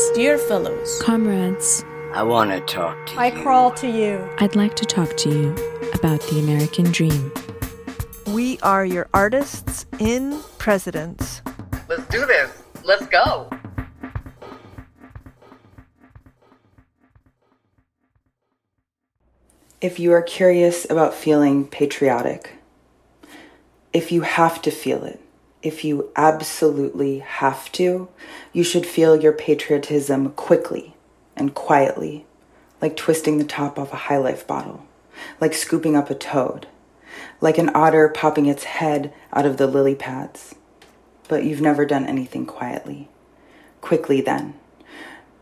Friends, dear fellows, comrades, I want to talk to I you. crawl to you. I'd like to talk to you about the American dream. We are your artists in presidents. Let's do this. Let's go. If you are curious about feeling patriotic, if you have to feel it, if you absolutely have to, you should feel your patriotism quickly and quietly, like twisting the top off a High Life bottle, like scooping up a toad, like an otter popping its head out of the lily pads. But you've never done anything quietly. Quickly then.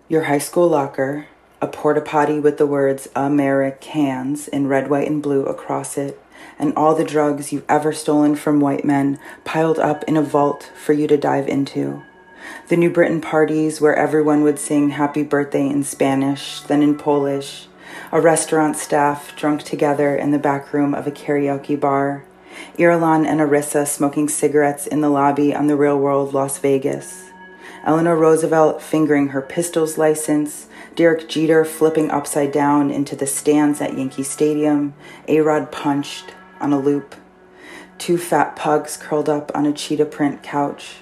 Your high school locker, a porta potty with the words Americans in red, white, and blue across it, and all the drugs you've ever stolen from white men piled up in a vault for you to dive into. The New Britain parties where everyone would sing happy birthday in Spanish, then in Polish. A restaurant staff drunk together in the back room of a karaoke bar. Irulan and Arissa smoking cigarettes in the lobby on the real world Las Vegas. Eleanor Roosevelt fingering her pistol's license, Derek Jeter flipping upside down into the stands at Yankee Stadium, A Rod punched on a loop, two fat pugs curled up on a cheetah print couch,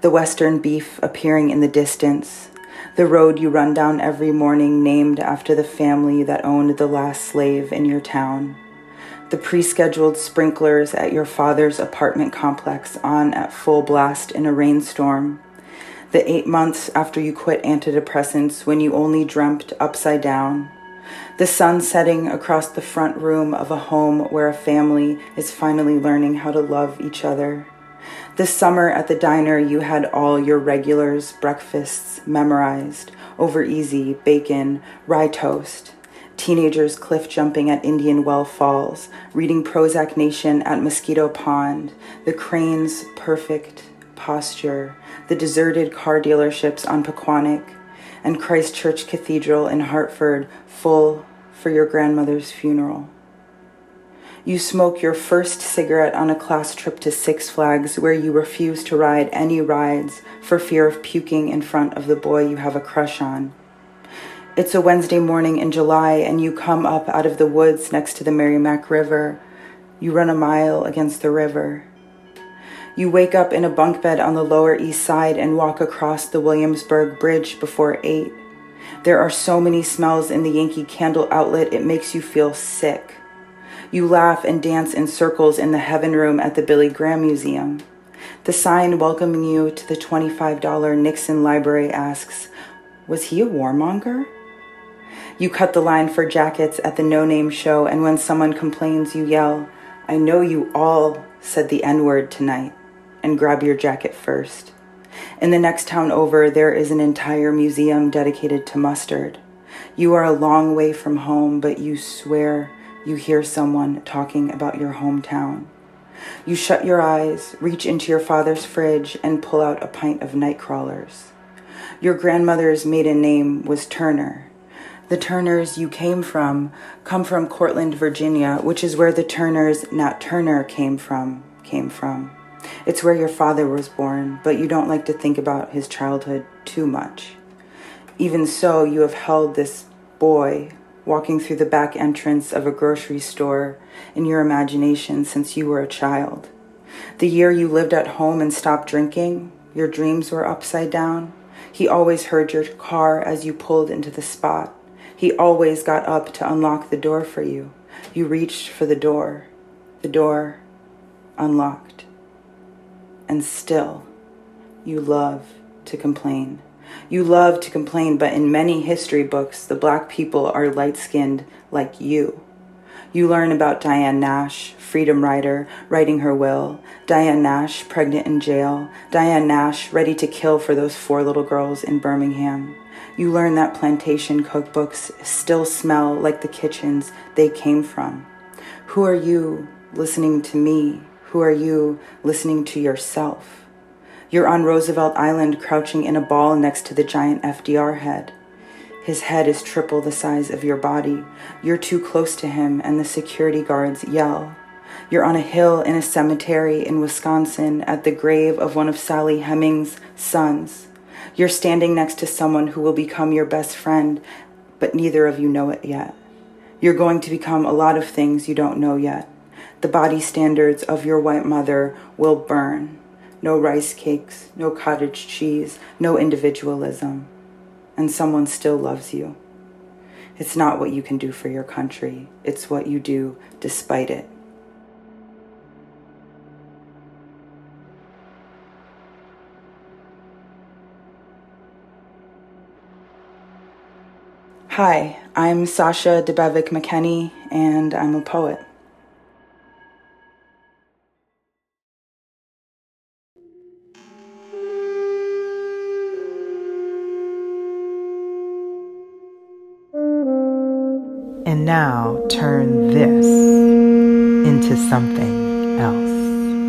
the western beef appearing in the distance, the road you run down every morning named after the family that owned the last slave in your town, the pre scheduled sprinklers at your father's apartment complex on at full blast in a rainstorm. The eight months after you quit antidepressants when you only dreamt upside down, the sun setting across the front room of a home where a family is finally learning how to love each other. The summer at the diner, you had all your regulars' breakfasts memorized over easy, bacon, rye toast. Teenagers cliff jumping at Indian Well Falls, reading Prozac Nation at Mosquito Pond, the crane's perfect posture, the deserted car dealerships on Pequannock, and Christ Church Cathedral in Hartford full for your grandmother's funeral. You smoke your first cigarette on a class trip to Six Flags where you refuse to ride any rides for fear of puking in front of the boy you have a crush on. It's a Wednesday morning in July and you come up out of the woods next to the Merrimack River. You run a mile against the river. You wake up in a bunk bed on the Lower East Side and walk across the Williamsburg Bridge before 8. There are so many smells in the Yankee Candle outlet, it makes you feel sick. You laugh and dance in circles in the Heaven Room at the Billy Graham Museum. The sign welcoming you to the $25 Nixon Library asks, Was he a warmonger? You cut the line for jackets at the No Name Show, and when someone complains, you yell, I know you all said the N word tonight and grab your jacket first. In the next town over, there is an entire museum dedicated to mustard. You are a long way from home, but you swear you hear someone talking about your hometown. You shut your eyes, reach into your father's fridge, and pull out a pint of night crawlers. Your grandmother's maiden name was Turner. The Turners you came from come from Courtland, Virginia, which is where the Turners Nat Turner came from, came from. It's where your father was born, but you don't like to think about his childhood too much. Even so, you have held this boy walking through the back entrance of a grocery store in your imagination since you were a child. The year you lived at home and stopped drinking, your dreams were upside down. He always heard your car as you pulled into the spot. He always got up to unlock the door for you. You reached for the door. The door unlocked. And still, you love to complain. You love to complain, but in many history books, the black people are light skinned like you. You learn about Diane Nash, freedom rider, writing her will, Diane Nash, pregnant in jail, Diane Nash, ready to kill for those four little girls in Birmingham. You learn that plantation cookbooks still smell like the kitchens they came from. Who are you listening to me? Who are you listening to yourself? You're on Roosevelt Island crouching in a ball next to the giant FDR head. His head is triple the size of your body. You're too close to him, and the security guards yell. You're on a hill in a cemetery in Wisconsin at the grave of one of Sally Hemings' sons. You're standing next to someone who will become your best friend, but neither of you know it yet. You're going to become a lot of things you don't know yet. The body standards of your white mother will burn. No rice cakes, no cottage cheese, no individualism. And someone still loves you. It's not what you can do for your country, it's what you do despite it. Hi, I'm Sasha Debevec McKenney, and I'm a poet. And now turn this into something else.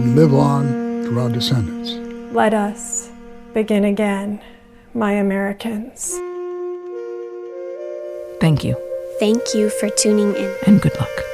We live on through our descendants. Let us begin again, my Americans. Thank you, Thank you for tuning in. and good luck.